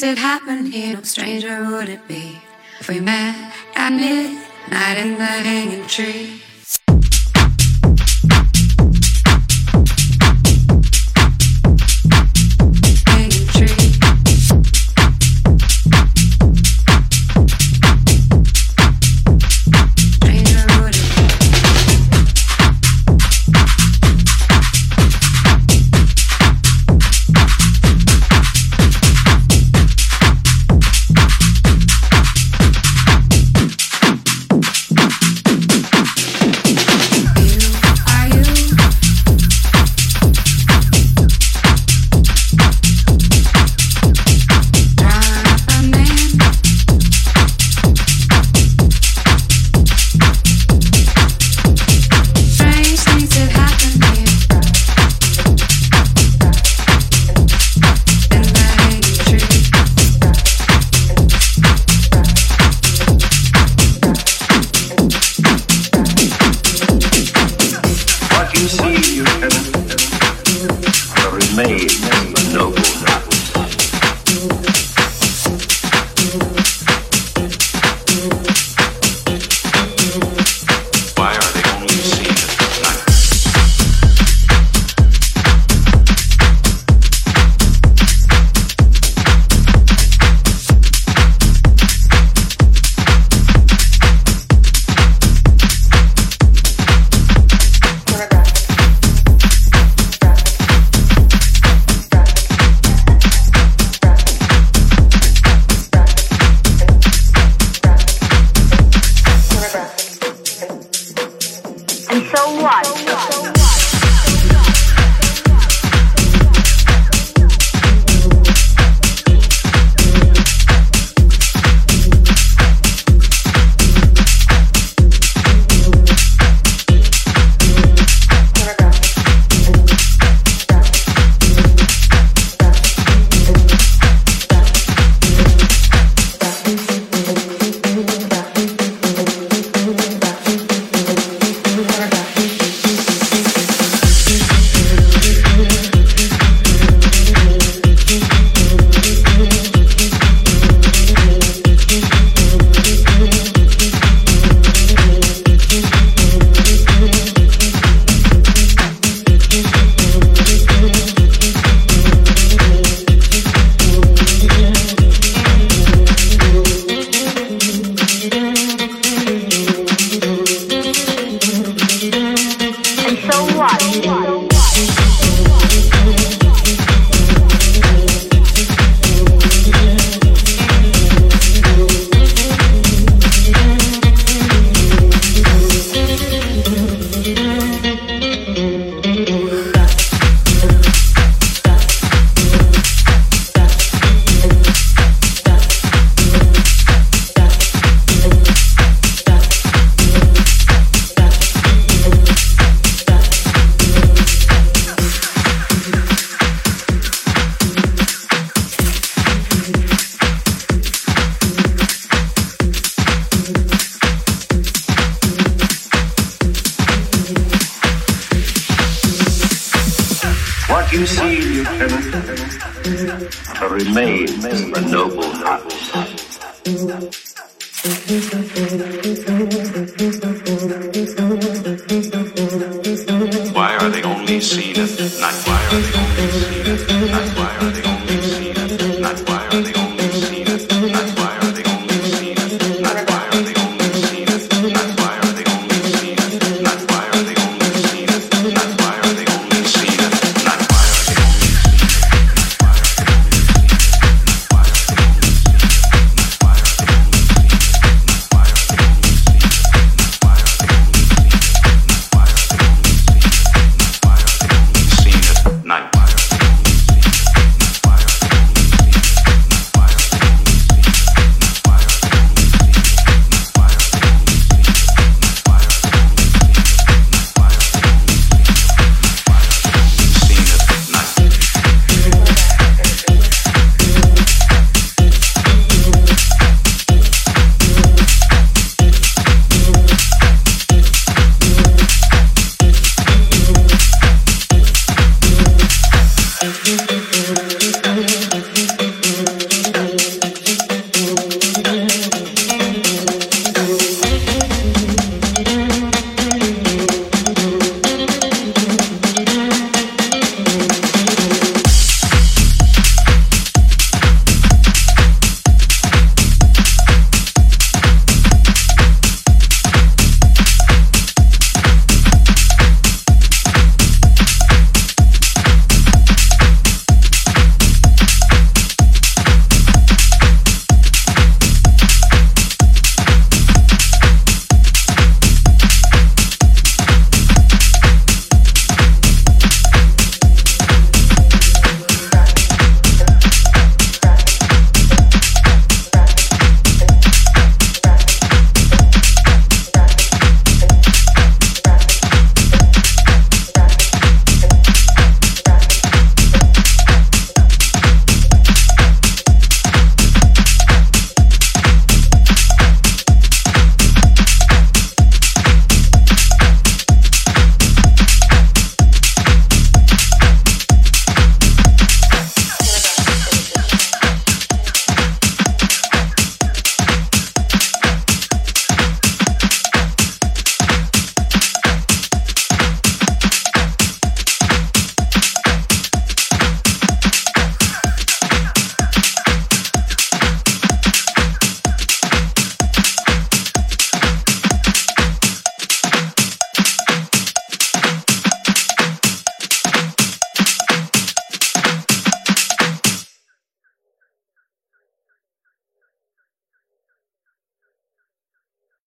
Since it happened here, no stranger would it be if we met at midnight in the hanging tree.